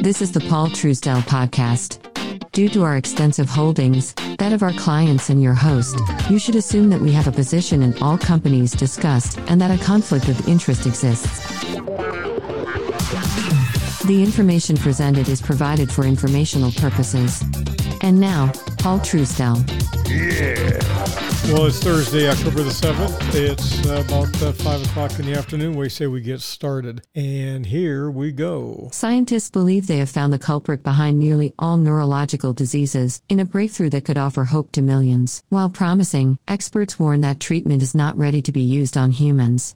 This is the Paul Truesdell podcast. Due to our extensive holdings, that of our clients and your host, you should assume that we have a position in all companies discussed and that a conflict of interest exists. The information presented is provided for informational purposes. And now, Paul Truesdell. Yeah. Well, it's Thursday, October the 7th. It's about uh, 5 o'clock in the afternoon. We say we get started. And here we go. Scientists believe they have found the culprit behind nearly all neurological diseases in a breakthrough that could offer hope to millions. While promising, experts warn that treatment is not ready to be used on humans.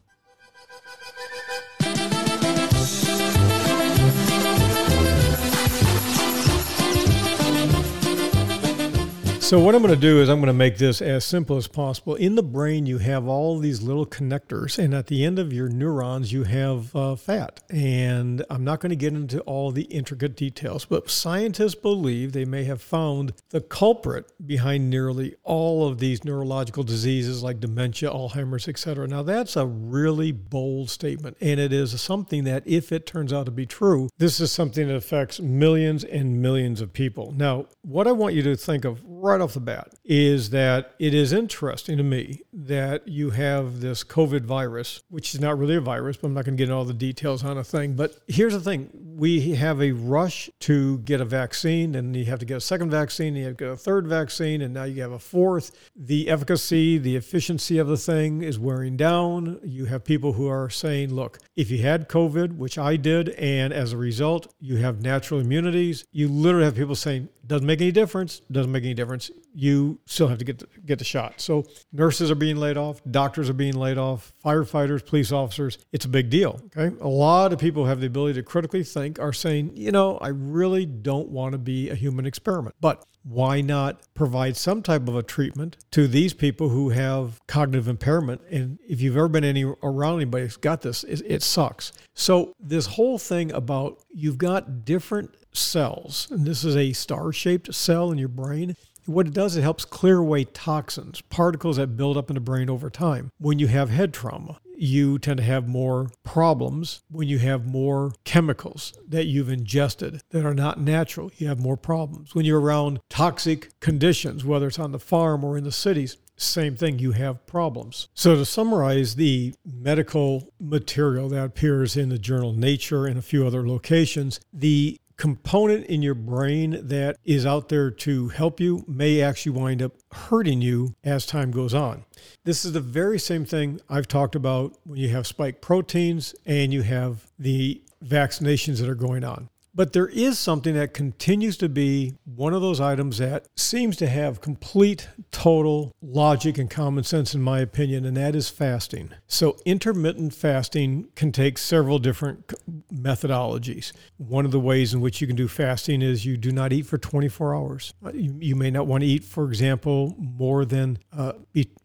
So, what I'm going to do is I'm going to make this as simple as possible. In the brain, you have all these little connectors, and at the end of your neurons, you have uh, fat. And I'm not going to get into all the intricate details, but scientists believe they may have found the culprit behind nearly all of these neurological diseases like dementia, Alzheimer's, etc. Now, that's a really bold statement, and it is something that, if it turns out to be true, this is something that affects millions and millions of people. Now, what I want you to think of right off the bat is that it is interesting to me that you have this COVID virus, which is not really a virus, but I'm not going to get into all the details on a thing. But here's the thing we have a rush to get a vaccine, and you have to get a second vaccine, and you have to get a third vaccine, and now you have a fourth. The efficacy, the efficiency of the thing is wearing down. You have people who are saying, look, if you had COVID, which I did, and as a result, you have natural immunities, you literally have people saying, doesn't make any difference, doesn't make any difference you still have to get the, get the shot. So nurses are being laid off, doctors are being laid off, firefighters, police officers. It's a big deal. Okay, a lot of people have the ability to critically think are saying, you know, I really don't want to be a human experiment, but why not provide some type of a treatment to these people who have cognitive impairment? And if you've ever been any around anybody who's got this, it, it sucks. So this whole thing about you've got different cells, and this is a star-shaped cell in your brain what it does, it helps clear away toxins, particles that build up in the brain over time. When you have head trauma, you tend to have more problems when you have more chemicals that you've ingested that are not natural. You have more problems. When you're around toxic conditions, whether it's on the farm or in the cities, same thing, you have problems. So, to summarize the medical material that appears in the journal Nature and a few other locations, the component in your brain that is out there to help you may actually wind up hurting you as time goes on. This is the very same thing I've talked about when you have spike proteins and you have the vaccinations that are going on. But there is something that continues to be one of those items that seems to have complete, total logic and common sense, in my opinion, and that is fasting. So, intermittent fasting can take several different methodologies. One of the ways in which you can do fasting is you do not eat for 24 hours. Uh, you, may not want to eat, for example, more than uh,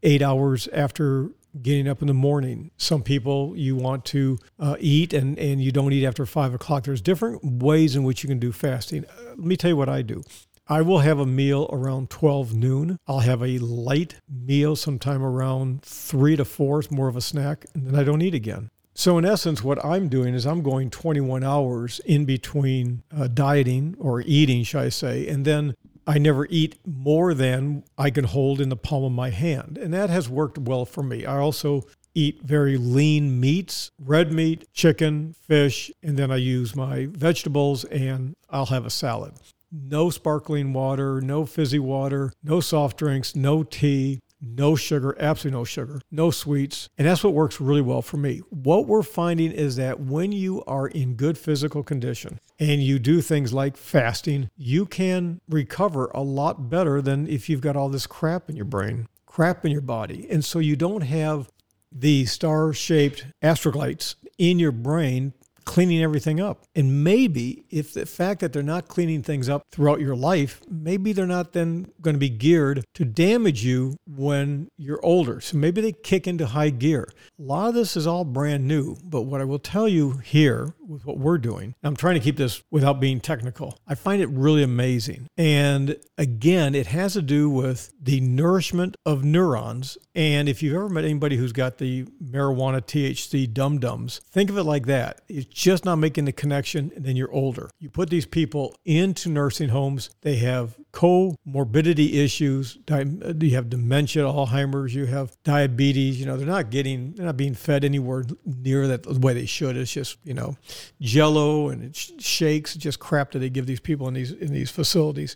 eight hours after getting up in the morning. Some people you want to uh, eat and, and you don't eat after five o'clock. There's different ways in which you can do fasting. Uh, let me tell you what I do. I will have a meal around 12 noon. I'll have a light meal sometime around three to four. It's more of a snack, and then I don't eat again. So, in essence, what I'm doing is I'm going 21 hours in between uh, dieting or eating, shall I say, and then I never eat more than I can hold in the palm of my hand. And that has worked well for me. I also eat very lean meats, red meat, chicken, fish, and then I use my vegetables and I'll have a salad. No sparkling water, no fizzy water, no soft drinks, no tea, no sugar, absolutely no sugar, no sweets. And that's what works really well for me. What we're finding is that when you are in good physical condition and you do things like fasting, you can recover a lot better than if you've got all this crap in your brain, crap in your body. And so you don't have the star shaped astrocytes in your brain cleaning everything up. And maybe if the fact that they're not cleaning things up throughout your life, maybe they're not then going to be geared to damage you when you're older. So maybe they kick into high gear. A lot of this is all brand new, but what I will tell you here with what we're doing, I'm trying to keep this without being technical. I find it really amazing. And again, it has to do with the nourishment of neurons And if you've ever met anybody who's got the marijuana THC dum dums, think of it like that. It's just not making the connection, and then you're older. You put these people into nursing homes, they have comorbidity issues. You have dementia, Alzheimer's, you have diabetes. You know, they're not getting, they're not being fed anywhere near that the way they should. It's just, you know, jello and it shakes, just crap that they give these people in these in these facilities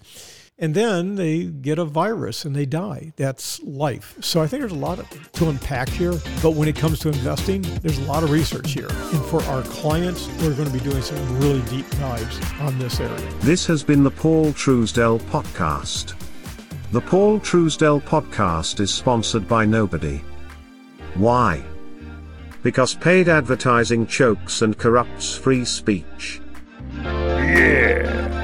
and then they get a virus and they die. That's life. So I think there's a lot to unpack here. But when it comes to investing, there's a lot of research here. And for our clients, we're going to be doing some really deep dives on this area. This has been the Paul Truesdell Podcast. The Paul Truesdell Podcast is sponsored by nobody. Why? Because paid advertising chokes and corrupts free speech. Yeah.